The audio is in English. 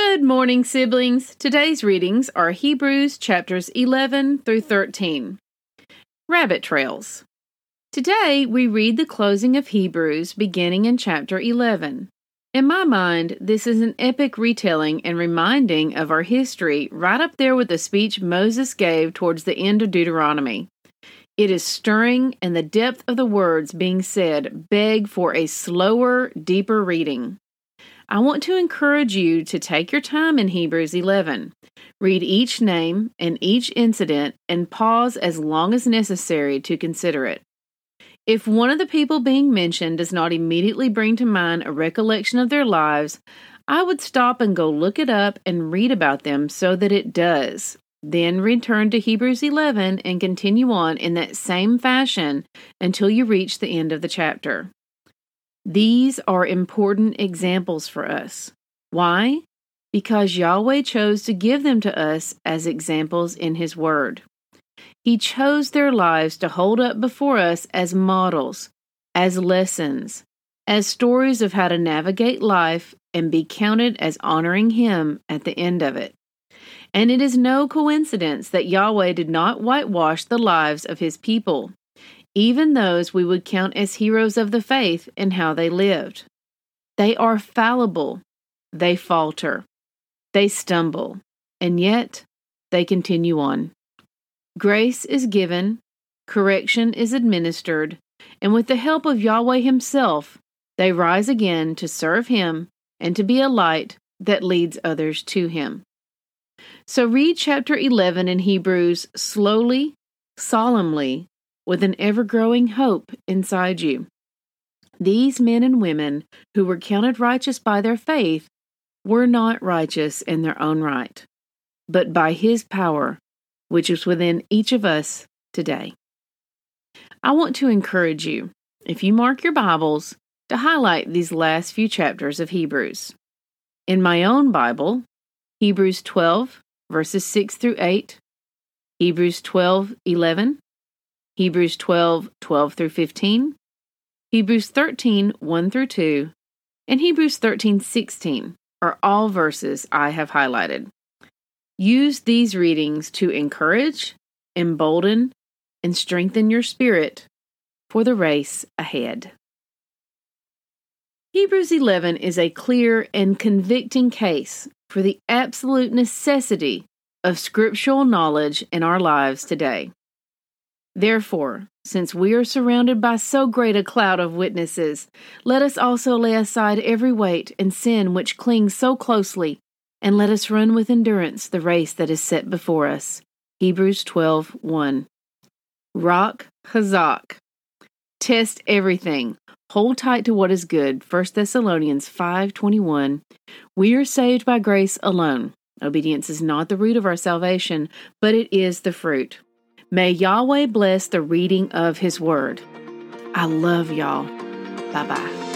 Good morning, siblings. Today's readings are Hebrews chapters 11 through 13. Rabbit Trails. Today we read the closing of Hebrews beginning in chapter 11. In my mind, this is an epic retelling and reminding of our history right up there with the speech Moses gave towards the end of Deuteronomy. It is stirring, and the depth of the words being said beg for a slower, deeper reading. I want to encourage you to take your time in Hebrews 11. Read each name and each incident and pause as long as necessary to consider it. If one of the people being mentioned does not immediately bring to mind a recollection of their lives, I would stop and go look it up and read about them so that it does. Then return to Hebrews 11 and continue on in that same fashion until you reach the end of the chapter. These are important examples for us. Why? Because Yahweh chose to give them to us as examples in His Word. He chose their lives to hold up before us as models, as lessons, as stories of how to navigate life and be counted as honoring Him at the end of it. And it is no coincidence that Yahweh did not whitewash the lives of His people even those we would count as heroes of the faith in how they lived. They are fallible, they falter, they stumble, and yet they continue on. Grace is given, correction is administered, and with the help of Yahweh Himself, they rise again to serve Him and to be a light that leads others to Him. So read chapter 11 in Hebrews slowly, solemnly, with an ever growing hope inside you. These men and women who were counted righteous by their faith were not righteous in their own right, but by His power, which is within each of us today. I want to encourage you, if you mark your Bibles, to highlight these last few chapters of Hebrews. In my own Bible, Hebrews 12, verses 6 through 8, Hebrews 12, 11, Hebrews 12, 12 through 15, Hebrews 13, 1 through 2, and Hebrews 13, 16 are all verses I have highlighted. Use these readings to encourage, embolden, and strengthen your spirit for the race ahead. Hebrews 11 is a clear and convicting case for the absolute necessity of scriptural knowledge in our lives today. Therefore, since we are surrounded by so great a cloud of witnesses, let us also lay aside every weight and sin which clings so closely, and let us run with endurance the race that is set before us. Hebrews 12:1. Rak Chazak. Test everything. Hold tight to what is good. 1 Thessalonians 5:21. We are saved by grace alone. Obedience is not the root of our salvation, but it is the fruit. May Yahweh bless the reading of His Word. I love y'all. Bye bye.